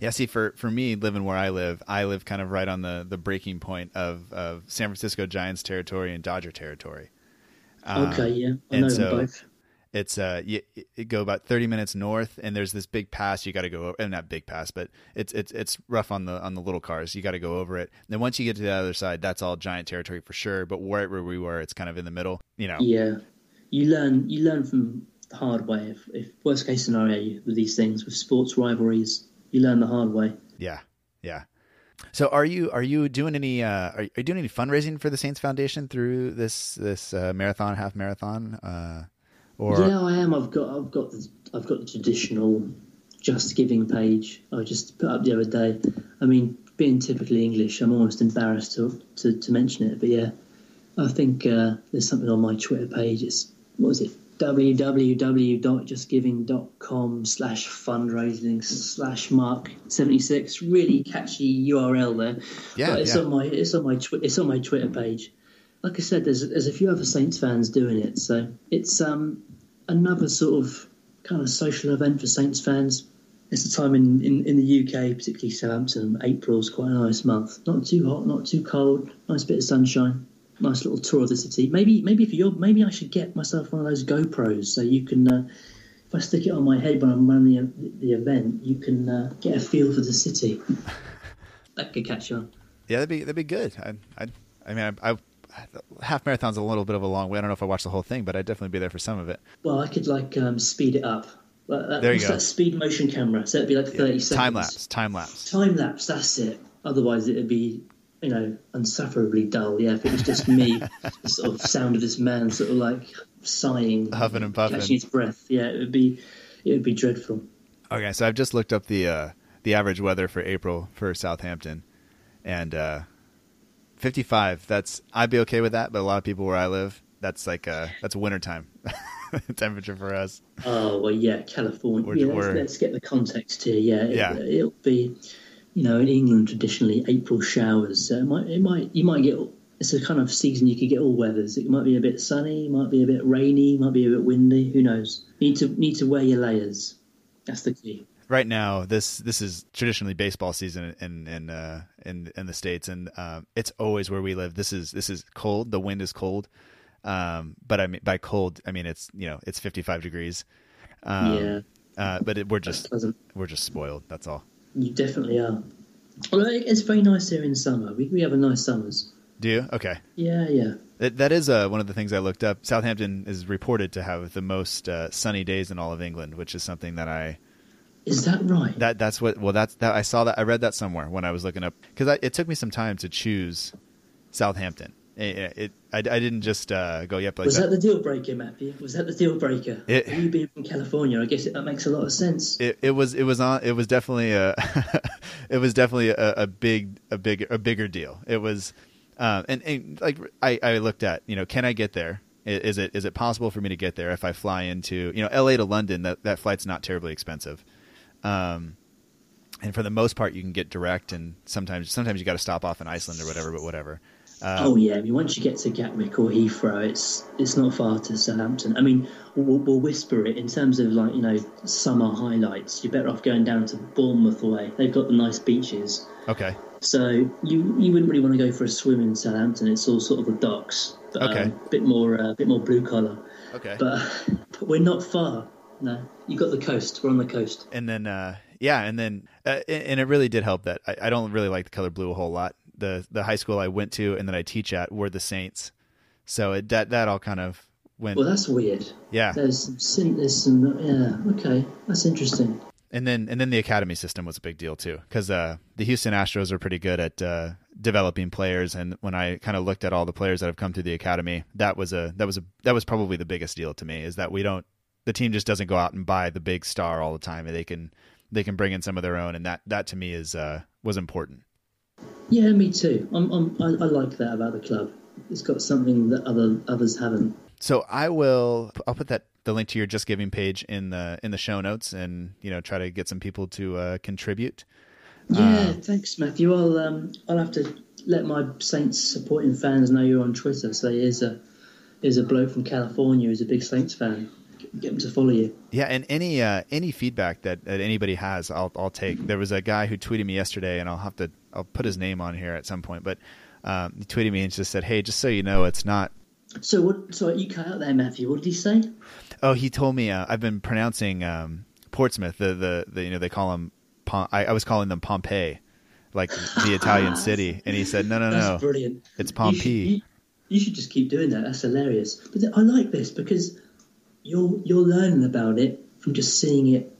[SPEAKER 1] yeah, see, for, for me, living where I live, I live kind of right on the, the breaking point of, of San Francisco Giants territory and Dodger territory.
[SPEAKER 4] Um, okay, yeah, I know so both.
[SPEAKER 1] It's uh, you, you, go about thirty minutes north, and there's this big pass you got to go over. And not big pass, but it's it's it's rough on the on the little cars. You got to go over it. And then once you get to the other side, that's all giant territory for sure. But right where we were, it's kind of in the middle. You know.
[SPEAKER 4] Yeah, you learn you learn from the hard way. If, if worst case scenario with these things, with sports rivalries, you learn the hard way.
[SPEAKER 1] Yeah, yeah. So are you are you doing any uh, are, are you doing any fundraising for the Saints Foundation through this this uh, marathon half marathon? Uh,
[SPEAKER 4] or yeah, I am. I've got I've got the, I've got the traditional Just Giving page. I just put up the other day. I mean, being typically English, I'm almost embarrassed to to, to mention it, but yeah, I think uh, there's something on my Twitter page. It's what is it? www.justgiving.com slash fundraising slash mark 76 really catchy url there
[SPEAKER 1] yeah
[SPEAKER 4] but it's
[SPEAKER 1] yeah.
[SPEAKER 4] on my it's on my twi- it's on my twitter page like i said there's there's a few other saints fans doing it so it's um another sort of kind of social event for saints fans it's a time in, in, in the uk particularly southampton april is quite a nice month not too hot not too cold nice bit of sunshine nice little tour of the city. Maybe maybe for your maybe I should get myself one of those GoPros so you can. Uh, if I stick it on my head when I'm running the, the event, you can uh, get a feel for the city. that could catch on.
[SPEAKER 1] Yeah, that'd be that'd be good. I I, I mean, I, I, half marathon's a little bit of a long way. I don't know if I watch the whole thing, but I'd definitely be there for some of it.
[SPEAKER 4] Well, I could like um, speed it up.
[SPEAKER 1] That, there you go.
[SPEAKER 4] That speed motion camera, so it'd be like thirty yeah. seconds.
[SPEAKER 1] Time lapse. Time lapse.
[SPEAKER 4] Time lapse. That's it. Otherwise, it'd be you know, unsufferably dull. Yeah, if it was just me, the sort of sound of this man sort of like sighing,
[SPEAKER 1] huffing and puffing,
[SPEAKER 4] catching his breath. Yeah, it would be, it would be dreadful.
[SPEAKER 1] Okay, so I've just looked up the uh, the average weather for April for Southampton, and uh, 55. That's I'd be okay with that, but a lot of people where I live, that's like uh, that's wintertime temperature for us.
[SPEAKER 4] Oh well, yeah, California. We're, yeah, let's, let's, get the context here. Yeah,
[SPEAKER 1] yeah.
[SPEAKER 4] It, it'll be you know, in England traditionally April showers. So it might, it might, you might get. It's a kind of season you could get all weathers. It might be a bit sunny, might be a bit rainy, might be a bit windy. Who knows? Need to need to wear your layers. That's the key.
[SPEAKER 1] Right now this this is traditionally baseball season in in uh, in in the states, and uh, it's always where we live. This is this is cold. The wind is cold, um, but I mean by cold I mean it's you know it's 55 degrees. Um,
[SPEAKER 4] yeah,
[SPEAKER 1] uh, but it, we're just we're just spoiled. That's all.
[SPEAKER 4] You definitely are. Although it's very nice here in summer. We we have a nice summers.
[SPEAKER 1] Do you? Okay.
[SPEAKER 4] Yeah, yeah.
[SPEAKER 1] That, that is uh, one of the things I looked up. Southampton is reported to have the most uh, sunny days in all of England, which is something that I
[SPEAKER 4] Is that right?
[SPEAKER 1] that that's what well that's that I saw that I read that somewhere when I was looking up because it took me some time to choose Southampton. It, it I, I didn't just uh, go yep like
[SPEAKER 4] Was
[SPEAKER 1] that.
[SPEAKER 4] that the deal breaker, Matthew? Was that the deal breaker?
[SPEAKER 1] It-
[SPEAKER 4] you being from California, I guess it, that makes a lot of sense.
[SPEAKER 1] It, it was it was on it was definitely a it was definitely a, a big a big a bigger deal. It was um, and, and like I, I looked at you know can I get there is it is it possible for me to get there if I fly into you know L.A. to London? That that flight's not terribly expensive, um, and for the most part you can get direct. And sometimes sometimes you got to stop off in Iceland or whatever. But whatever. Uh,
[SPEAKER 4] oh yeah, I mean once you get to Gatwick or Heathrow, it's it's not far to Southampton. I mean, we'll, we'll whisper it in terms of like you know summer highlights. You're better off going down to Bournemouth way. They've got the nice beaches,
[SPEAKER 1] Okay.
[SPEAKER 4] so you you wouldn't really want to go for a swim in Southampton. It's all sort of the docks, but
[SPEAKER 1] Okay.
[SPEAKER 4] um, a bit more a bit more blue collar.
[SPEAKER 1] Okay.
[SPEAKER 4] But, but we're not far. No, you got the coast. We're on the coast.
[SPEAKER 1] and then uh yeah and then uh, and it really did help that I, I don't really like the color blue a whole lot the the high school i went to and that i teach at were the saints so it that that all kind of went
[SPEAKER 4] Well, that's weird.
[SPEAKER 1] yeah
[SPEAKER 4] There's some, sin- there's some, yeah, okay, that's interesting.
[SPEAKER 1] and then and then the academy system was a big deal too because uh the houston astros are pretty good at uh developing players and when i kind of looked at all the players that have come through the academy that was a that was a that was probably the biggest deal to me is that we don't the team just doesn't go out and buy the big star all the time and they can they can bring in some of their own and that that to me is uh was important
[SPEAKER 4] Yeah, me too. I'm, I'm, I, I like that about the club. It's got something that other others haven't.
[SPEAKER 1] So I will. I'll put that the link to your Just Giving page in the in the show notes, and you know try to get some people to uh, contribute.
[SPEAKER 4] Yeah, thanks, Matthew. I'll um, I'll have to let my Saints supporting fans know you're on Twitter. So here's a here's a bloke from California who's a big Saints fan. Get him to follow you.
[SPEAKER 1] Yeah, and any uh, any feedback that, that anybody has, I'll I'll take. There was a guy who tweeted me yesterday, and I'll have to I'll put his name on here at some point. But um, he tweeted me and just said, "Hey, just so you know, it's not."
[SPEAKER 4] So what? So you cut out there, Matthew. What did he say?
[SPEAKER 1] Oh, he told me uh, I've been pronouncing um, Portsmouth. The, the the you know they call him. Pom- I, I was calling them Pompeii, like the Italian city, and he said, "No, no,
[SPEAKER 4] That's
[SPEAKER 1] no,
[SPEAKER 4] brilliant.
[SPEAKER 1] it's
[SPEAKER 4] You should,
[SPEAKER 1] Pompey."
[SPEAKER 4] you, you should just keep doing that. That's hilarious. But th- I like this because you're you're learning about it from just seeing it,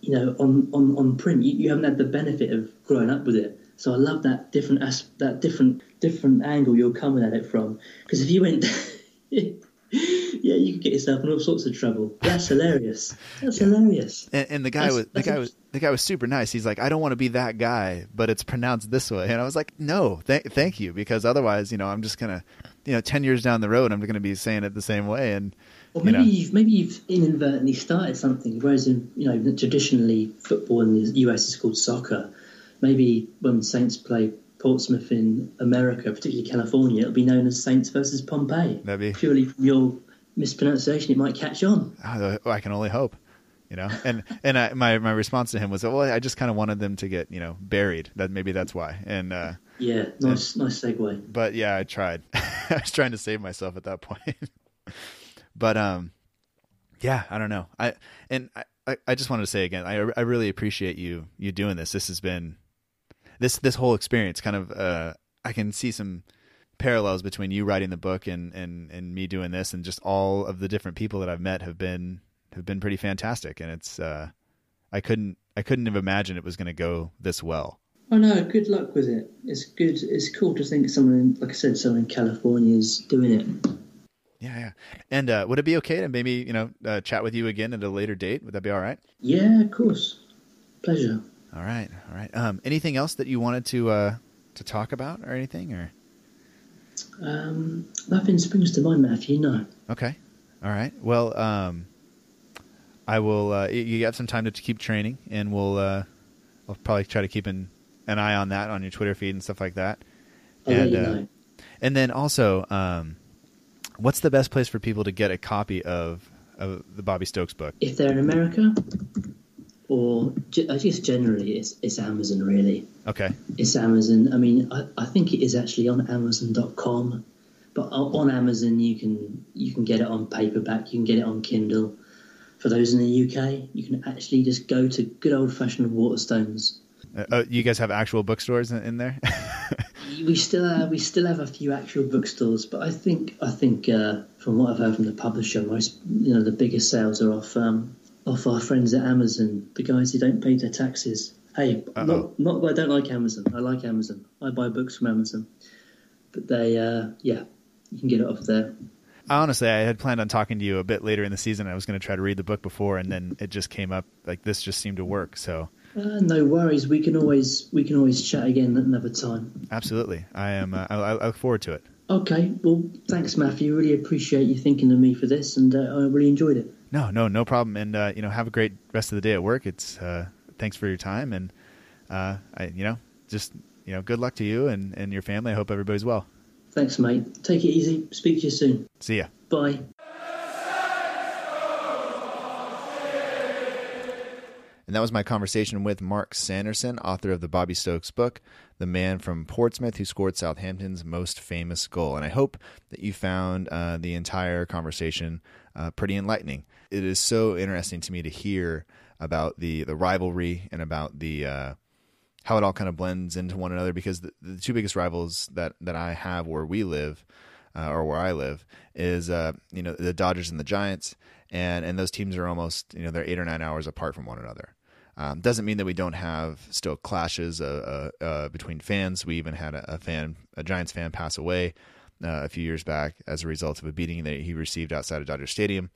[SPEAKER 4] you know, on on, on print. You, you haven't had the benefit of growing up with it. So I love that different as- that different different angle you're coming at it from. Because if you went, yeah, you could get yourself in all sorts of trouble. That's hilarious. That's hilarious.
[SPEAKER 1] And, and the guy
[SPEAKER 4] That's-
[SPEAKER 1] was the guy was the guy was super nice. He's like, I don't want to be that guy, but it's pronounced this way. And I was like, No, th- thank you, because otherwise, you know, I'm just gonna, you know, ten years down the road, I'm gonna be saying it the same way. And
[SPEAKER 4] Or
[SPEAKER 1] you
[SPEAKER 4] maybe
[SPEAKER 1] know.
[SPEAKER 4] you've maybe you've inadvertently started something, whereas in you know traditionally football in the US is called soccer. Maybe when Saints play Portsmouth in America, particularly California, it'll be known as Saints versus Pompeii.
[SPEAKER 1] That'd
[SPEAKER 4] purely from your mispronunciation, it might catch on.
[SPEAKER 1] oh, I can only hope, you know. And and I, my my response to him was, well, I just kind of wanted them to get you know buried. That maybe that's why. And uh,
[SPEAKER 4] Yeah, nice nice segue.
[SPEAKER 1] but yeah, I tried. I was trying to save myself at that point. but um, yeah, I don't know. I and I, I, just wanted to say again, I I really appreciate you you doing this. This has been this this whole experience. Kind of, uh, I can see some parallels between you writing the book and and and me doing this, and just all of the different people that I've met have been have been pretty fantastic. And it's uh, I couldn't I couldn't have imagined it was going to go this well.
[SPEAKER 4] Oh no, good luck with it. It's good. It's cool to think someone, like I said, someone in California is doing it.
[SPEAKER 1] Yeah, yeah. And uh, would it be okay to maybe you know uh, chat with you again at a later date? Would that be all right?
[SPEAKER 4] Yeah, of course. Pleasure.
[SPEAKER 1] All right, all right. Um, anything else that you wanted to uh, to talk about or anything? Or
[SPEAKER 4] Um, nothing springs to mind, Matthew. No.
[SPEAKER 1] okay, all right. Well, um, I will. Uh, you- got some time to keep training, and we'll. Uh, I'll probably try to keep an, an eye on that on your Twitter feed and stuff like that.
[SPEAKER 4] I'll let
[SPEAKER 1] and uh, and then also, um, what's the best place for people to get a copy of of the Bobby Stokes book?
[SPEAKER 4] if they're in America, or I guess generally it's it's Amazon really.
[SPEAKER 1] Okay.
[SPEAKER 4] It's Amazon. I mean, I, I think it is actually on Amazon.com, but on Amazon you can you can get it on paperback. You can get it on Kindle. For those in the UK, you can actually just go to good old fashioned Waterstones.
[SPEAKER 1] Uh, oh, you guys have actual bookstores in, in there?
[SPEAKER 4] We still have, we still have a few actual bookstores, but I think I think uh, from what I've heard from the publisher, most you know the biggest sales are off um, off our friends at Amazon, the guys who don't pay their taxes. Hey,
[SPEAKER 1] Uh-oh.
[SPEAKER 4] not, not that I don't like Amazon. I like Amazon. I buy books from Amazon, but they uh, yeah, you can get it off there.
[SPEAKER 1] Honestly, I had planned on talking to you a bit later in the season. I was going to try to read the book before, and then it just came up like this just seemed to work. So
[SPEAKER 4] Uh, no worries. We can always we can always chat again at another time.
[SPEAKER 1] absolutely, I am. Uh, I, I look forward to it.
[SPEAKER 4] Okay. Well, thanks, Matthew. Really appreciate you thinking of me for this, and uh, I really enjoyed it.
[SPEAKER 1] No, no, no problem. And uh, you know, have a great rest of the day at work. It's uh, thanks for your time, and uh, I, you know, just you know, good luck to you and, and your family. I hope everybody's well.
[SPEAKER 4] Thanks, mate. Take it easy. Speak to you soon.
[SPEAKER 1] See ya.
[SPEAKER 4] Bye.
[SPEAKER 1] And that was my conversation with Mark Sanderson, author of the Bobby Stokes book, the man from Portsmouth who scored Southampton's most famous goal. And I hope that you found uh, the entire conversation uh, pretty enlightening. It is so interesting to me to hear about the, the rivalry and about the uh, how it all kind of blends into one another because the, the two biggest rivals that, that I have where we live uh, or where I live is uh, you know the Dodgers and the Giants, and and those teams are almost you know they're eight or nine hours apart from one another. Um, doesn't mean that we don't have still clashes uh, uh, uh, between fans. We even had a, a fan, a Giants fan, pass away uh, a few years back as a result of a beating that he received outside of Dodger Stadium.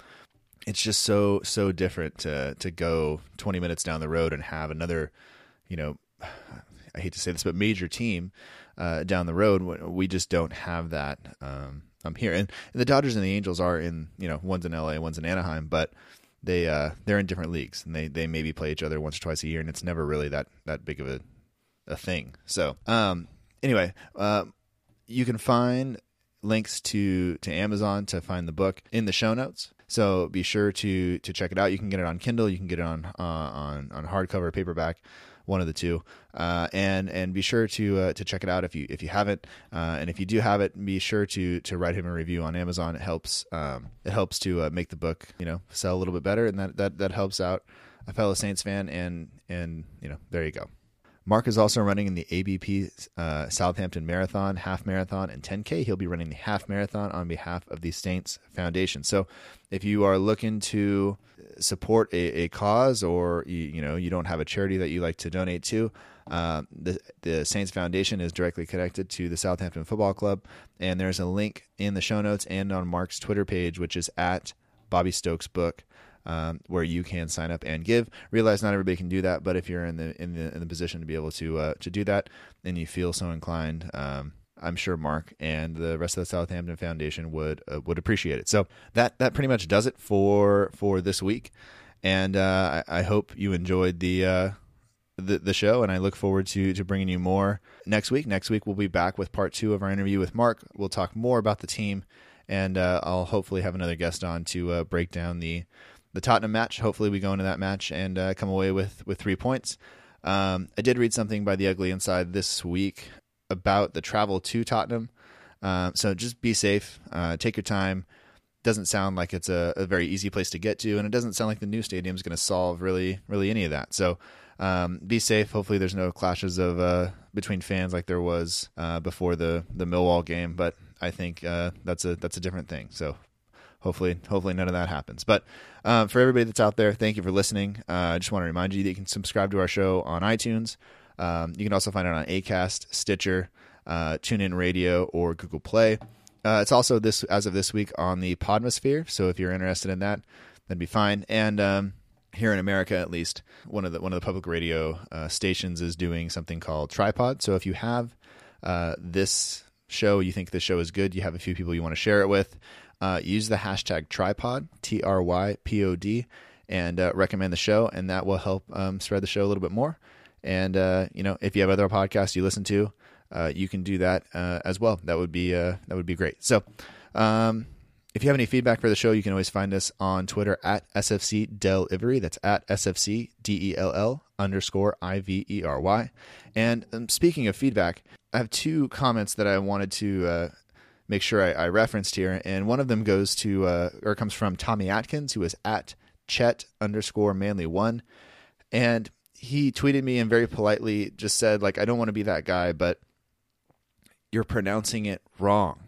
[SPEAKER 1] It's just so so different to to go 20 minutes down the road and have another, you know, I hate to say this, but major team uh, down the road. We just don't have that um, um, here. And, and the Dodgers and the Angels are in, you know, one's in LA, one's in Anaheim, but they uh, they're in different leagues and they, they maybe play each other once or twice a year, and it's never really that that big of a a thing. So um, anyway, uh, you can find links to to Amazon to find the book in the show notes. So be sure to to check it out. You can get it on Kindle. You can get it on uh, on on hardcover, paperback, one of the two. Uh, and and be sure to uh, to check it out if you if you haven't. Uh, and if you do have it, be sure to to write him a review on Amazon. It helps um, it helps to uh, make the book you know sell a little bit better, and that that that helps out a fellow Saints fan. And and you know there you go. Mark is also running in the ABP uh, Southampton Marathon, half marathon, and 10K. He'll be running the half marathon on behalf of the Saints Foundation. So, if you are looking to support a, a cause, or you, you know you don't have a charity that you like to donate to, uh, the the Saints Foundation is directly connected to the Southampton Football Club, and there's a link in the show notes and on Mark's Twitter page, which is at Bobby Stokes Book um, where you can sign up and give. Realize not everybody can do that, but if you're in the in the in the position to be able to uh, to do that, and you feel so inclined, um, I'm sure Mark and the rest of the Southampton Foundation would uh, would appreciate it. So that that pretty much does it for for this week, and uh, I, I hope you enjoyed the. Uh, the, the show and I look forward to to bringing you more next week. Next week we'll be back with part two of our interview with Mark. We'll talk more about the team, and uh, I'll hopefully have another guest on to uh, break down the the Tottenham match. Hopefully, we go into that match and uh, come away with with three points. Um, I did read something by the Ugly Inside this week about the travel to Tottenham. Um, so just be safe, uh, take your time. Doesn't sound like it's a, a, very easy place to get to, and it doesn't sound like the new stadium is going to solve really, really any of that. So um, be safe. Hopefully, there's no clashes of uh, between fans like there was uh, before the the Millwall game. But I think uh, that's a that's a different thing. So hopefully hopefully none of that happens but um, for everybody that's out there thank you for listening uh, i just want to remind you that you can subscribe to our show on itunes um, you can also find it on acast stitcher uh, tunein radio or google play. Uh, it's also this as of this week on the podmosphere so if you're interested in that that'd be fine. And um, here in america at least one of the one of the public radio uh, stations is doing something called Trypod. So if you have uh, this show you think this show is good you have a few people you want to share it with uh, use the hashtag Trypod, T R Y P O D, and uh, recommend the show, and that will help um, spread the show a little bit more. And uh, you know, if you have other podcasts you listen to, uh, you can do that uh, as well. That would be uh, that would be great. So, um, if you have any feedback for the show, you can always find us on Twitter at SFC Del. That's at SFC D E L L underscore I V E R Y. And um, speaking of feedback, I have two comments that I wanted to uh, make sure I, I, referenced here. And one of them goes to, uh, or comes from Tommy Atkins, who is at Chet underscore manly one. And he tweeted me and very politely just said, like, I don't want to be that guy, but you're pronouncing it wrong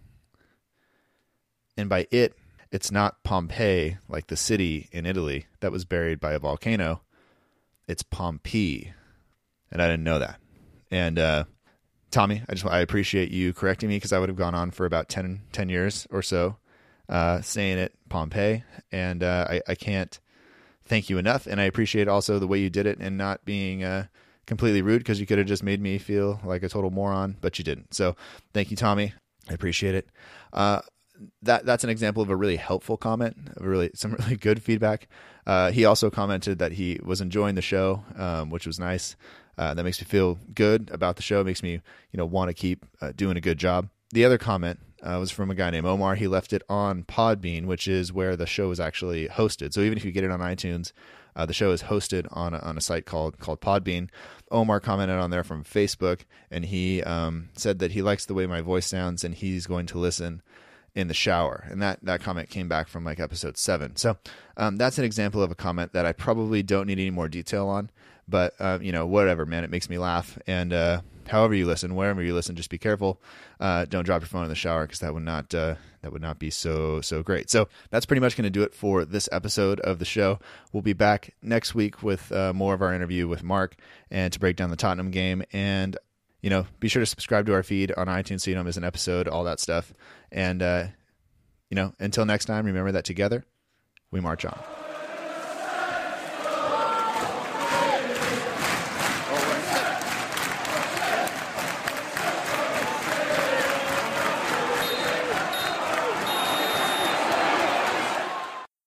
[SPEAKER 1] and by it, it's not Pompeii, like the city in Italy that was buried by a volcano. It's Pompey. And I didn't know that. And uh, Tommy, I just I appreciate you correcting me because I would have gone on for about 10, 10 years or so uh, saying it Pompeii. And uh, I, I can't thank you enough. And I appreciate also the way you did it and not being uh, completely rude because you could have just made me feel like a total moron, but you didn't. So thank you, Tommy. I appreciate it. Uh, that that's an example of a really helpful comment, really some really good feedback. Uh, he also commented that he was enjoying the show, um, which was nice. Uh, that makes me feel good about the show. It makes me, you know, want to keep uh, doing a good job. The other comment uh, was from a guy named Omar. He left it on Podbean, which is where the show is actually hosted. So even if you get it on iTunes, uh, the show is hosted on a, on a site called called Podbean. Omar commented on there from Facebook, and he um, said that he likes the way my voice sounds, and he's going to listen in the shower. And that, that comment came back from like episode seven. So um, that's an example of a comment that I probably don't need any more detail on. But, uh, you know, whatever, man. It makes me laugh. And uh, however you listen, wherever you listen, just be careful. Uh, don't drop your phone in the shower because that would not uh, that would not be so so great. So that's pretty much going to do it for this episode of the show. We'll be back next week with uh, more of our interview with Mark and to break down the Tottenham game. And you know, be sure to subscribe to our feed on iTunes so you don't miss an episode, all that stuff. And, uh, you know, until next time, remember that together we march on.